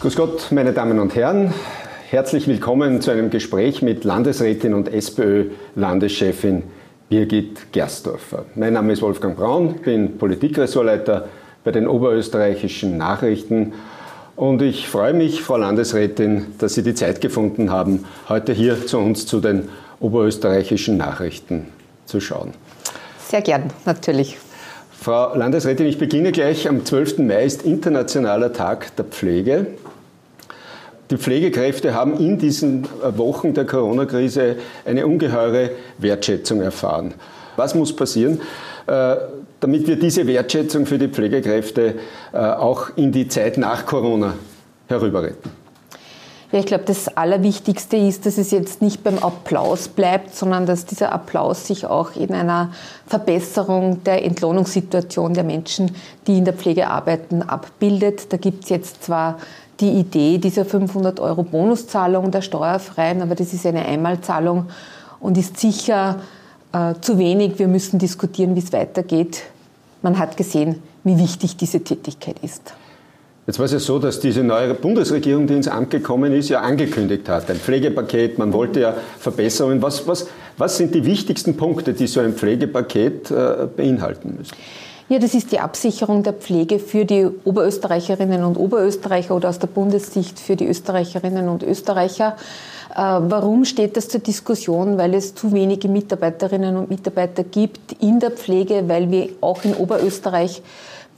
Grüß Gott, meine Damen und Herren. Herzlich willkommen zu einem Gespräch mit Landesrätin und SPÖ-Landeschefin Birgit Gersdorfer. Mein Name ist Wolfgang Braun, bin Politikressortleiter bei den oberösterreichischen Nachrichten und ich freue mich, Frau Landesrätin, dass Sie die Zeit gefunden haben, heute hier zu uns zu den oberösterreichischen Nachrichten zu schauen. Sehr gern, natürlich. Frau Landesrätin, ich beginne gleich. Am 12. Mai ist Internationaler Tag der Pflege. Die Pflegekräfte haben in diesen Wochen der Corona-Krise eine ungeheure Wertschätzung erfahren. Was muss passieren, äh, damit wir diese Wertschätzung für die Pflegekräfte äh, auch in die Zeit nach Corona herüberretten? Ja, ich glaube, das Allerwichtigste ist, dass es jetzt nicht beim Applaus bleibt, sondern dass dieser Applaus sich auch in einer Verbesserung der Entlohnungssituation der Menschen, die in der Pflege arbeiten, abbildet. Da gibt es jetzt zwar die Idee dieser 500 Euro Bonuszahlung der Steuerfreien, aber das ist eine Einmalzahlung und ist sicher äh, zu wenig. Wir müssen diskutieren, wie es weitergeht. Man hat gesehen, wie wichtig diese Tätigkeit ist. Jetzt war es ja so, dass diese neue Bundesregierung, die ins Amt gekommen ist, ja angekündigt hat. Ein Pflegepaket, man wollte ja Verbesserungen. Was, was, was sind die wichtigsten Punkte, die so ein Pflegepaket äh, beinhalten müssen? Ja, das ist die Absicherung der Pflege für die Oberösterreicherinnen und Oberösterreicher oder aus der Bundessicht für die Österreicherinnen und Österreicher. Äh, warum steht das zur Diskussion? Weil es zu wenige Mitarbeiterinnen und Mitarbeiter gibt in der Pflege, weil wir auch in Oberösterreich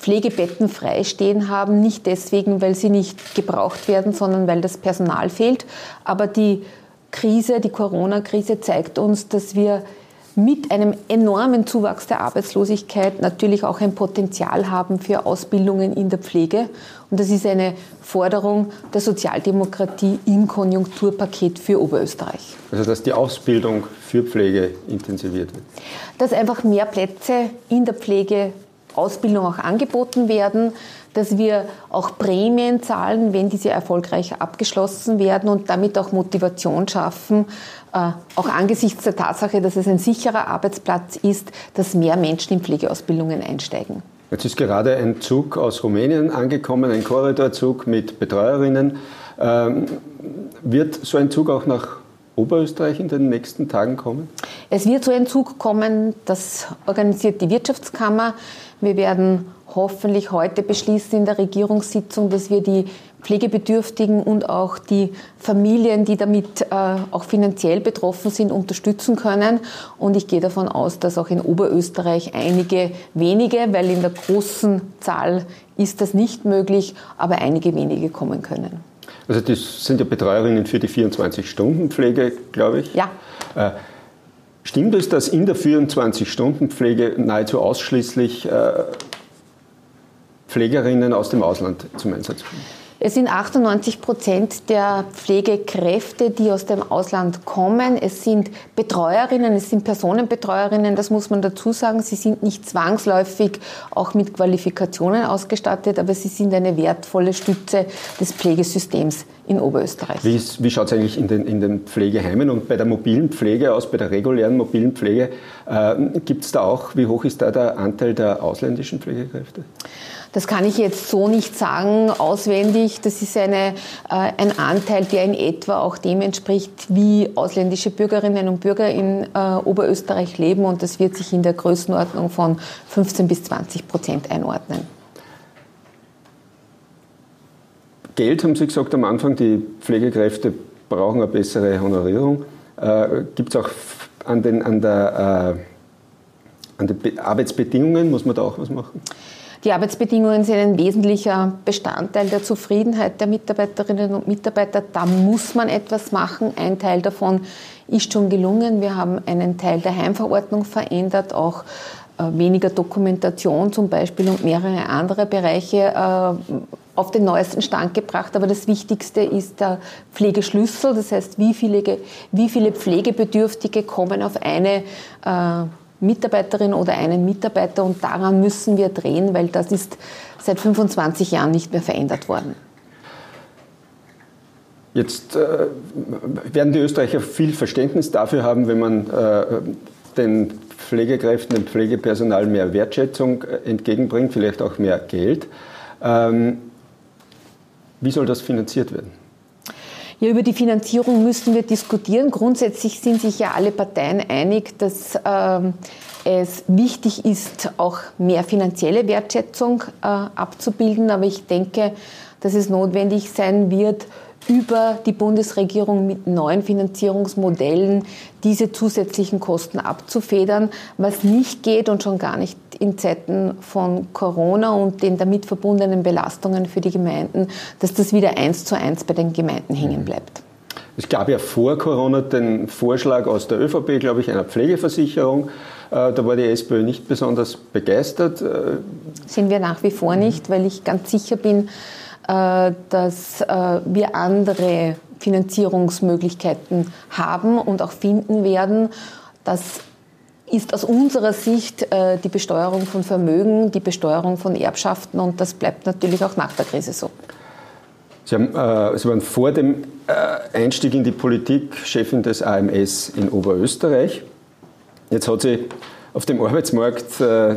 Pflegebetten freistehen haben, nicht deswegen, weil sie nicht gebraucht werden, sondern weil das Personal fehlt. Aber die Krise, die Corona-Krise zeigt uns, dass wir mit einem enormen Zuwachs der Arbeitslosigkeit natürlich auch ein Potenzial haben für Ausbildungen in der Pflege. Und das ist eine Forderung der Sozialdemokratie im Konjunkturpaket für Oberösterreich. Also dass die Ausbildung für Pflege intensiviert wird. Dass einfach mehr Plätze in der Pflege Ausbildung auch angeboten werden, dass wir auch Prämien zahlen, wenn diese erfolgreich abgeschlossen werden und damit auch Motivation schaffen, äh, auch angesichts der Tatsache, dass es ein sicherer Arbeitsplatz ist, dass mehr Menschen in Pflegeausbildungen einsteigen. Jetzt ist gerade ein Zug aus Rumänien angekommen, ein Korridorzug mit Betreuerinnen. Ähm, wird so ein Zug auch nach Oberösterreich in den nächsten Tagen kommen? Es wird so ein Zug kommen, das organisiert die Wirtschaftskammer. Wir werden hoffentlich heute beschließen in der Regierungssitzung, dass wir die Pflegebedürftigen und auch die Familien, die damit äh, auch finanziell betroffen sind, unterstützen können. Und ich gehe davon aus, dass auch in Oberösterreich einige wenige, weil in der großen Zahl ist das nicht möglich, aber einige wenige kommen können. Also das sind ja Betreuerinnen für die 24-Stunden-Pflege, glaube ich. Ja. Äh, Stimmt es, dass in der 24-Stunden-Pflege nahezu ausschließlich äh, Pflegerinnen aus dem Ausland zum Einsatz kommen? Es sind 98 Prozent der Pflegekräfte, die aus dem Ausland kommen. Es sind Betreuerinnen, es sind Personenbetreuerinnen, das muss man dazu sagen. Sie sind nicht zwangsläufig auch mit Qualifikationen ausgestattet, aber sie sind eine wertvolle Stütze des Pflegesystems in Oberösterreich. Wie, wie schaut es eigentlich in den, in den Pflegeheimen und bei der mobilen Pflege aus, bei der regulären mobilen Pflege? Äh, Gibt es da auch, wie hoch ist da der Anteil der ausländischen Pflegekräfte? Das kann ich jetzt so nicht sagen auswendig. Das ist eine, äh, ein Anteil, der in etwa auch dem entspricht, wie ausländische Bürgerinnen und Bürger in äh, Oberösterreich leben. Und das wird sich in der Größenordnung von 15 bis 20 Prozent einordnen. Geld, haben Sie gesagt am Anfang, die Pflegekräfte brauchen eine bessere Honorierung. Äh, Gibt es auch an den, an, der, äh, an den Arbeitsbedingungen, muss man da auch was machen? Die Arbeitsbedingungen sind ein wesentlicher Bestandteil der Zufriedenheit der Mitarbeiterinnen und Mitarbeiter. Da muss man etwas machen. Ein Teil davon ist schon gelungen. Wir haben einen Teil der Heimverordnung verändert, auch äh, weniger Dokumentation zum Beispiel und mehrere andere Bereiche äh, auf den neuesten Stand gebracht. Aber das Wichtigste ist der Pflegeschlüssel. Das heißt, wie viele, wie viele Pflegebedürftige kommen auf eine äh, Mitarbeiterin oder einen Mitarbeiter und daran müssen wir drehen, weil das ist seit 25 Jahren nicht mehr verändert worden. Jetzt äh, werden die Österreicher viel Verständnis dafür haben, wenn man äh, den Pflegekräften, dem Pflegepersonal mehr Wertschätzung äh, entgegenbringt, vielleicht auch mehr Geld. Ähm, Wie soll das finanziert werden? Ja, über die Finanzierung müssen wir diskutieren. Grundsätzlich sind sich ja alle Parteien einig, dass ähm, es wichtig ist, auch mehr finanzielle Wertschätzung äh, abzubilden. Aber ich denke, dass es notwendig sein wird, über die Bundesregierung mit neuen Finanzierungsmodellen diese zusätzlichen Kosten abzufedern. Was nicht geht und schon gar nicht in Zeiten von Corona und den damit verbundenen Belastungen für die Gemeinden, dass das wieder eins zu eins bei den Gemeinden hängen mhm. bleibt. Es gab ja vor Corona den Vorschlag aus der ÖVP, glaube ich, einer Pflegeversicherung. Äh, da war die SPÖ nicht besonders begeistert. Äh, Sind wir nach wie vor nicht, weil ich ganz sicher bin, äh, dass wir andere Finanzierungsmöglichkeiten haben und auch finden werden. Das ist aus unserer Sicht äh, die Besteuerung von Vermögen, die Besteuerung von Erbschaften und das bleibt natürlich auch nach der Krise so. Sie, haben, äh, Sie waren vor dem äh, Einstieg in die Politik Chefin des AMS in Oberösterreich. Jetzt hat sie auf dem Arbeitsmarkt äh,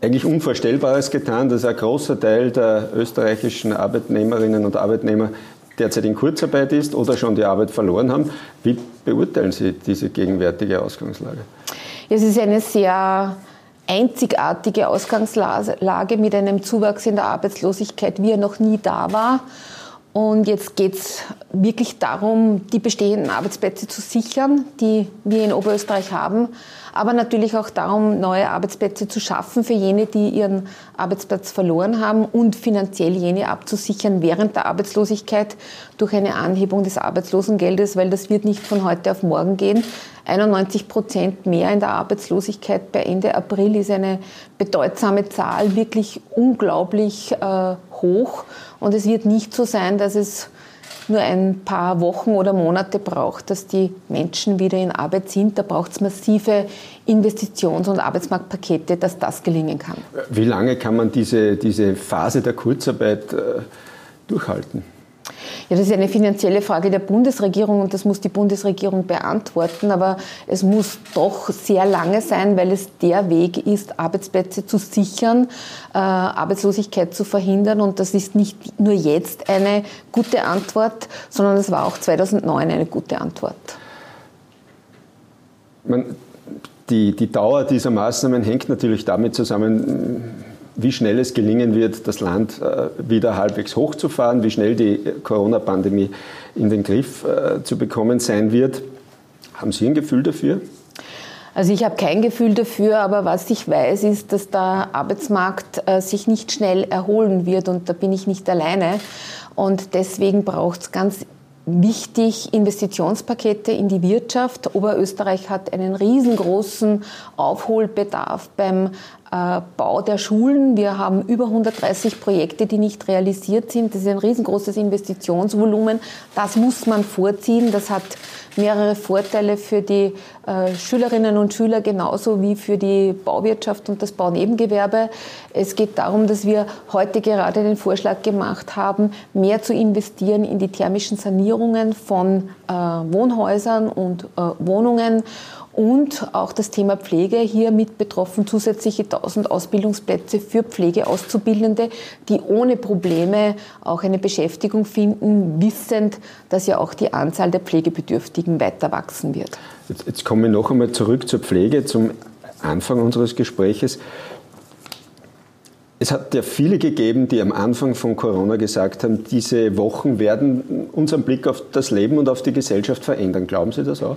eigentlich Unvorstellbares getan, dass ein großer Teil der österreichischen Arbeitnehmerinnen und Arbeitnehmer derzeit in Kurzarbeit ist oder schon die Arbeit verloren haben. Wie beurteilen Sie diese gegenwärtige Ausgangslage? Es ist eine sehr einzigartige Ausgangslage mit einem Zuwachs in der Arbeitslosigkeit, wie er noch nie da war. Und jetzt geht es wirklich darum, die bestehenden Arbeitsplätze zu sichern, die wir in Oberösterreich haben, aber natürlich auch darum, neue Arbeitsplätze zu schaffen für jene, die ihren Arbeitsplatz verloren haben und finanziell jene abzusichern während der Arbeitslosigkeit durch eine Anhebung des Arbeitslosengeldes, weil das wird nicht von heute auf morgen gehen. 91 Prozent mehr in der Arbeitslosigkeit bei Ende April ist eine bedeutsame Zahl, wirklich unglaublich äh, hoch. Und es wird nicht so sein, dass es nur ein paar Wochen oder Monate braucht, dass die Menschen wieder in Arbeit sind. Da braucht es massive Investitions- und Arbeitsmarktpakete, dass das gelingen kann. Wie lange kann man diese, diese Phase der Kurzarbeit äh, durchhalten? Ja, das ist eine finanzielle Frage der Bundesregierung und das muss die Bundesregierung beantworten. Aber es muss doch sehr lange sein, weil es der Weg ist, Arbeitsplätze zu sichern, äh, Arbeitslosigkeit zu verhindern. Und das ist nicht nur jetzt eine gute Antwort, sondern es war auch 2009 eine gute Antwort. Man, die, die Dauer dieser Maßnahmen hängt natürlich damit zusammen, wie schnell es gelingen wird, das Land äh, wieder halbwegs hochzufahren, wie schnell die Corona-Pandemie in den Griff äh, zu bekommen sein wird. Haben Sie ein Gefühl dafür? Also ich habe kein Gefühl dafür, aber was ich weiß, ist, dass der Arbeitsmarkt äh, sich nicht schnell erholen wird und da bin ich nicht alleine. Und deswegen braucht es ganz wichtig Investitionspakete in die Wirtschaft. Oberösterreich hat einen riesengroßen Aufholbedarf beim Bau der Schulen. Wir haben über 130 Projekte, die nicht realisiert sind. Das ist ein riesengroßes Investitionsvolumen. Das muss man vorziehen. Das hat mehrere Vorteile für die äh, Schülerinnen und Schüler genauso wie für die Bauwirtschaft und das Baunebengewerbe. Es geht darum, dass wir heute gerade den Vorschlag gemacht haben, mehr zu investieren in die thermischen Sanierungen von äh, Wohnhäusern und äh, Wohnungen und auch das Thema Pflege hier mit betroffen, zusätzliche 1000 Ausbildungsplätze für Pflegeauszubildende, die ohne Probleme auch eine Beschäftigung finden, wissend, dass ja auch die Anzahl der Pflegebedürftigen weiter wachsen wird. Jetzt, jetzt komme ich noch einmal zurück zur Pflege, zum Anfang unseres Gespräches. Es hat ja viele gegeben, die am Anfang von Corona gesagt haben, diese Wochen werden unseren Blick auf das Leben und auf die Gesellschaft verändern. Glauben Sie das auch?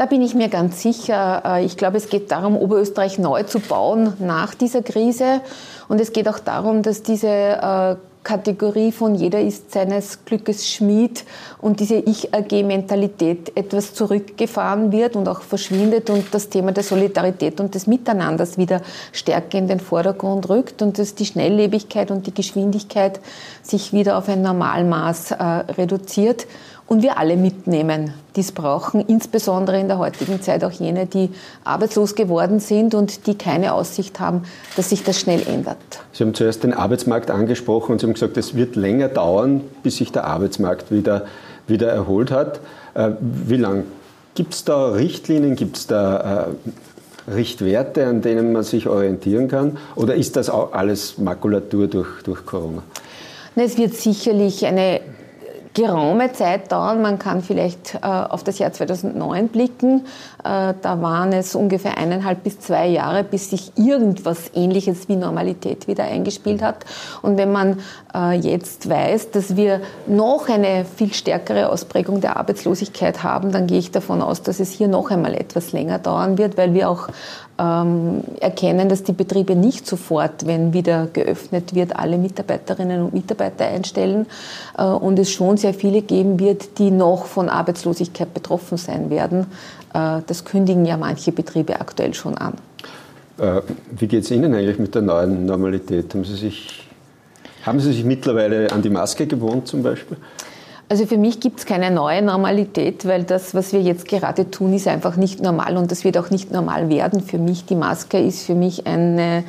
Da bin ich mir ganz sicher. Äh, ich glaube, es geht darum, Oberösterreich neu zu bauen nach dieser Krise. Und es geht auch darum, dass diese äh, Kategorie von jeder ist seines Glückes Schmied und diese Ich-AG-Mentalität etwas zurückgefahren wird und auch verschwindet und das Thema der Solidarität und des Miteinanders wieder stärker in den Vordergrund rückt und dass die Schnelllebigkeit und die Geschwindigkeit sich wieder auf ein Normalmaß äh, reduziert und wir alle mitnehmen, die es brauchen, insbesondere in der heutigen Zeit auch jene, die arbeitslos geworden sind und die keine Aussicht haben, dass sich das schnell ändert. Sie haben zuerst den Arbeitsmarkt angesprochen und Sie haben gesagt, es wird länger dauern, bis sich der Arbeitsmarkt wieder, wieder erholt hat. Äh, wie lange? Gibt es da Richtlinien, gibt es da äh, Richtwerte, an denen man sich orientieren kann? Oder ist das auch alles Makulatur durch, durch Corona? Es wird sicherlich eine geraume Zeit dauern. Man kann vielleicht äh, auf das Jahr 2009 blicken. Äh, da waren es ungefähr eineinhalb bis zwei Jahre, bis sich irgendwas Ähnliches wie Normalität wieder eingespielt hat. Und wenn man äh, jetzt weiß, dass wir noch eine viel stärkere Ausprägung der Arbeitslosigkeit haben, dann gehe ich davon aus, dass es hier noch einmal etwas länger dauern wird, weil wir auch ähm, erkennen, dass die Betriebe nicht sofort, wenn wieder geöffnet wird, alle Mitarbeiterinnen und Mitarbeiter einstellen äh, und es schon sehr viele geben wird, die noch von Arbeitslosigkeit betroffen sein werden. Äh, das kündigen ja manche Betriebe aktuell schon an. Äh, wie geht es Ihnen eigentlich mit der neuen Normalität? Haben Sie sich, haben Sie sich mittlerweile an die Maske gewohnt zum Beispiel? Also für mich gibt es keine neue Normalität, weil das, was wir jetzt gerade tun, ist einfach nicht normal und das wird auch nicht normal werden für mich. Die Maske ist für mich eine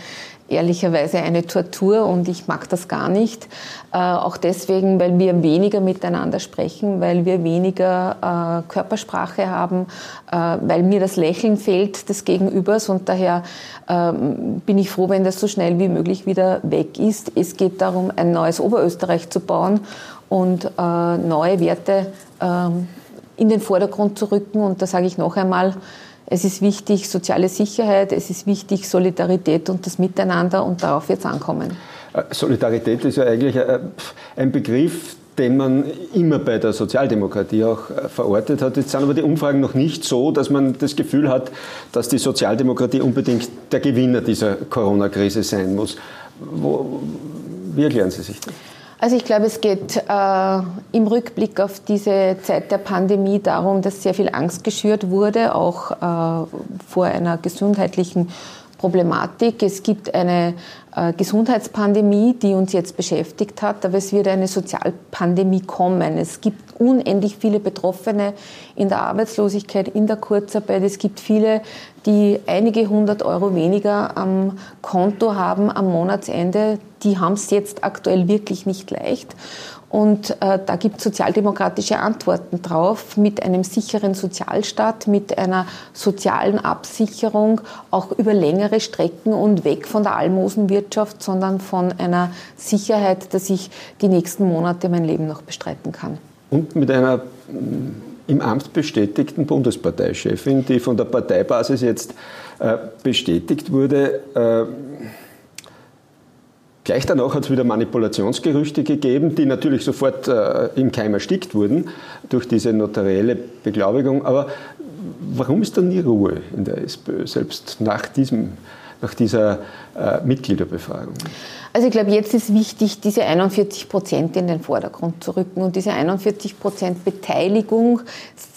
ehrlicherweise eine Tortur und ich mag das gar nicht. Äh, auch deswegen, weil wir weniger miteinander sprechen, weil wir weniger äh, Körpersprache haben, äh, weil mir das Lächeln fehlt des Gegenübers und daher ähm, bin ich froh, wenn das so schnell wie möglich wieder weg ist. Es geht darum, ein neues Oberösterreich zu bauen und äh, neue Werte ähm, in den Vordergrund zu rücken. Und da sage ich noch einmal, es ist wichtig soziale Sicherheit, es ist wichtig Solidarität und das Miteinander und darauf es ankommen. Äh, Solidarität ist ja eigentlich äh, ein Begriff, den man immer bei der Sozialdemokratie auch verortet hat. Jetzt sind aber die Umfragen noch nicht so, dass man das Gefühl hat, dass die Sozialdemokratie unbedingt der Gewinner dieser Corona-Krise sein muss. Wo, wie erklären Sie sich das? Also ich glaube, es geht äh, im Rückblick auf diese Zeit der Pandemie darum, dass sehr viel Angst geschürt wurde, auch äh, vor einer gesundheitlichen Problematik. Es gibt eine äh, Gesundheitspandemie, die uns jetzt beschäftigt hat, aber es wird eine Sozialpandemie kommen. Es gibt unendlich viele Betroffene in der Arbeitslosigkeit, in der Kurzarbeit. Es gibt viele, die einige hundert Euro weniger am Konto haben am Monatsende. Die haben es jetzt aktuell wirklich nicht leicht. Und äh, da gibt es sozialdemokratische Antworten drauf mit einem sicheren Sozialstaat, mit einer sozialen Absicherung, auch über längere Strecken und weg von der Almosenwirtschaft, sondern von einer Sicherheit, dass ich die nächsten Monate mein Leben noch bestreiten kann. Und mit einer mm, im Amt bestätigten Bundesparteichefin, die von der Parteibasis jetzt äh, bestätigt wurde. Äh, Gleich danach hat es wieder Manipulationsgerüchte gegeben, die natürlich sofort äh, im Keim erstickt wurden durch diese notarielle Beglaubigung. Aber warum ist da nie Ruhe in der SPÖ, selbst nach, diesem, nach dieser äh, Mitgliederbefragung? Also ich glaube, jetzt ist wichtig, diese 41 Prozent in den Vordergrund zu rücken. Und diese 41 Prozent Beteiligung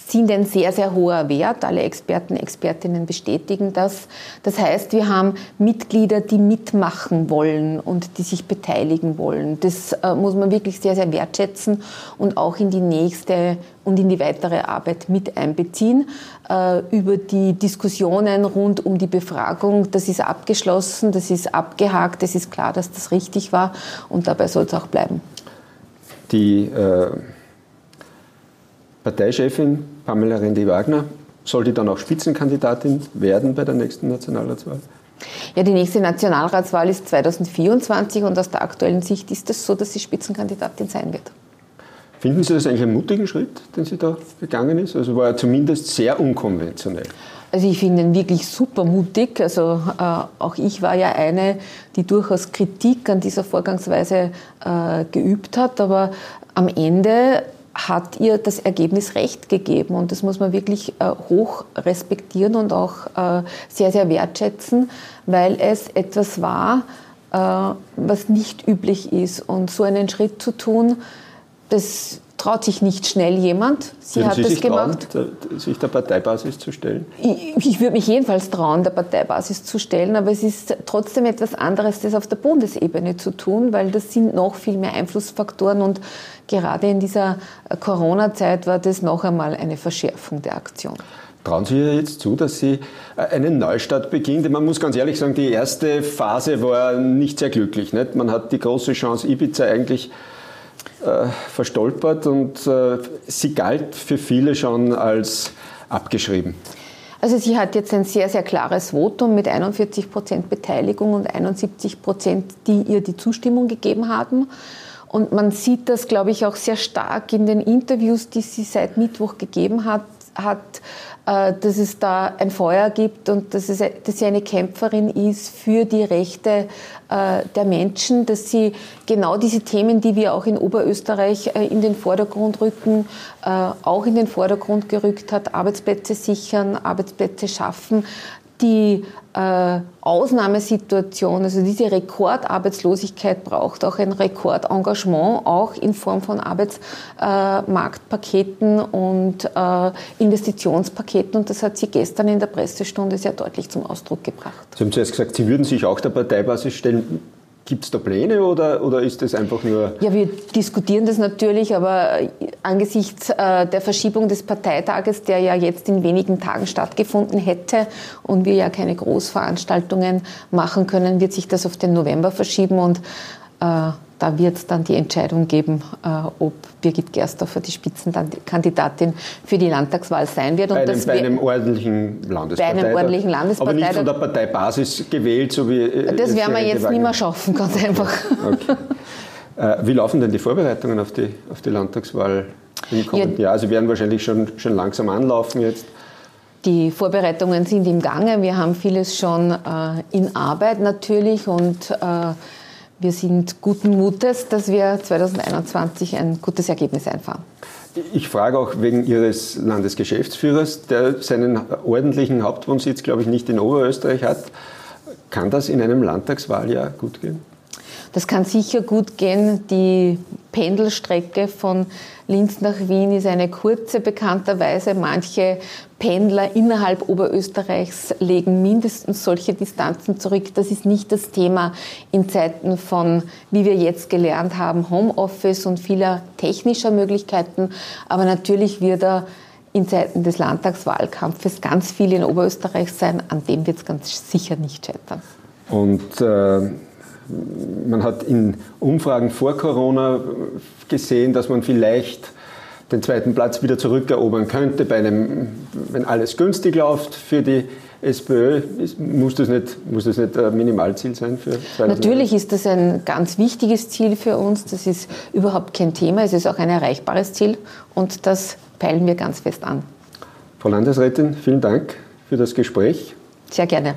sind ein sehr, sehr hoher Wert. Alle Experten, Expertinnen bestätigen das. Das heißt, wir haben Mitglieder, die mitmachen wollen und die sich beteiligen wollen. Das äh, muss man wirklich sehr, sehr wertschätzen und auch in die nächste und in die weitere Arbeit mit einbeziehen. Äh, über die Diskussionen rund um die Befragung, das ist abgeschlossen, das ist abgehakt, es ist klar, dass das richtig war und dabei soll es auch bleiben. Die äh Parteichefin Pamela Rendi-Wagner, soll die dann auch Spitzenkandidatin werden bei der nächsten Nationalratswahl? Ja, die nächste Nationalratswahl ist 2024 und aus der aktuellen Sicht ist es so, dass sie Spitzenkandidatin sein wird. Finden Sie das eigentlich einen mutigen Schritt, den sie da gegangen ist? Also war er zumindest sehr unkonventionell. Also ich finde ihn wirklich super mutig. Also äh, auch ich war ja eine, die durchaus Kritik an dieser Vorgangsweise äh, geübt hat. Aber am Ende hat ihr das Ergebnis recht gegeben. Und das muss man wirklich äh, hoch respektieren und auch äh, sehr, sehr wertschätzen, weil es etwas war, äh, was nicht üblich ist. Und so einen Schritt zu tun, das traut sich nicht schnell jemand. Sie Würden hat Sie das sich gemacht. Trauen, sich der Parteibasis zu stellen? Ich, ich, würde mich jedenfalls trauen, der Parteibasis zu stellen, aber es ist trotzdem etwas anderes, das auf der Bundesebene zu tun, weil das sind noch viel mehr Einflussfaktoren und gerade in dieser Corona-Zeit war das noch einmal eine Verschärfung der Aktion. Trauen Sie ihr jetzt zu, dass sie einen Neustart beginnt? Man muss ganz ehrlich sagen, die erste Phase war nicht sehr glücklich. Nicht? Man hat die große Chance Ibiza eigentlich äh, verstolpert und äh, sie galt für viele schon als abgeschrieben. Also sie hat jetzt ein sehr, sehr klares Votum mit 41 Prozent Beteiligung und 71 Prozent, die ihr die Zustimmung gegeben haben. Und man sieht das, glaube ich, auch sehr stark in den Interviews, die sie seit Mittwoch gegeben hat, hat äh, dass es da ein Feuer gibt und dass, es, dass sie eine Kämpferin ist für die Rechte äh, der Menschen, dass sie genau diese Themen, die wir auch in Oberösterreich äh, in den Vordergrund rücken, auch in den Vordergrund gerückt hat, Arbeitsplätze sichern, Arbeitsplätze schaffen, die äh, Ausnahmesituation, also diese Rekordarbeitslosigkeit braucht auch ein Rekordengagement, auch in Form von Arbeitsmarktpaketen äh, und äh, Investitionspaketen. Und das hat sie gestern in der Pressestunde sehr deutlich zum Ausdruck gebracht. Sie haben zuerst gesagt, Sie würden sich auch der Parteibasis stellen. Gibt es da Pläne oder, oder ist das einfach nur. Ja, wir diskutieren das natürlich, aber angesichts äh, der Verschiebung des Parteitages, der ja jetzt in wenigen Tagen stattgefunden hätte und wir ja keine Großveranstaltungen machen können, wird sich das auf den November verschieben und äh, da wird es dann die Entscheidung geben, äh, ob Birgit Gersdorfer die Spitzenkandidatin für die Landtagswahl sein wird. Und bei, einem, bei einem ordentlichen Landesparteitag. Bei einem ordentlichen Landesparteitag. Aber nicht von der Parteibasis gewählt, so wie. Äh, das werden wir jetzt nicht mehr schaffen, ganz einfach. Okay. Äh, wie laufen denn die Vorbereitungen auf die, auf die Landtagswahl im kommenden ja. Jahr? Sie werden wahrscheinlich schon, schon langsam anlaufen jetzt. Die Vorbereitungen sind im Gange. Wir haben vieles schon in Arbeit natürlich und wir sind guten Mutes, dass wir 2021 ein gutes Ergebnis einfahren. Ich frage auch wegen Ihres Landesgeschäftsführers, der seinen ordentlichen Hauptwohnsitz, glaube ich, nicht in Oberösterreich hat. Kann das in einem Landtagswahljahr gut gehen? Das kann sicher gut gehen. Die Pendelstrecke von Linz nach Wien ist eine kurze, bekannterweise. Manche Pendler innerhalb Oberösterreichs legen mindestens solche Distanzen zurück. Das ist nicht das Thema in Zeiten von, wie wir jetzt gelernt haben, Homeoffice und vieler technischer Möglichkeiten. Aber natürlich wird er in Zeiten des Landtagswahlkampfes ganz viel in Oberösterreich sein. An dem wird es ganz sicher nicht scheitern. Und äh man hat in Umfragen vor Corona gesehen, dass man vielleicht den zweiten Platz wieder zurückerobern könnte, bei einem, wenn alles günstig läuft für die SPÖ. Muss das nicht, muss das nicht ein Minimalziel sein für 2020? Natürlich ist das ein ganz wichtiges Ziel für uns. Das ist überhaupt kein Thema. Es ist auch ein erreichbares Ziel und das peilen wir ganz fest an. Frau Landesrätin, vielen Dank für das Gespräch. Sehr gerne.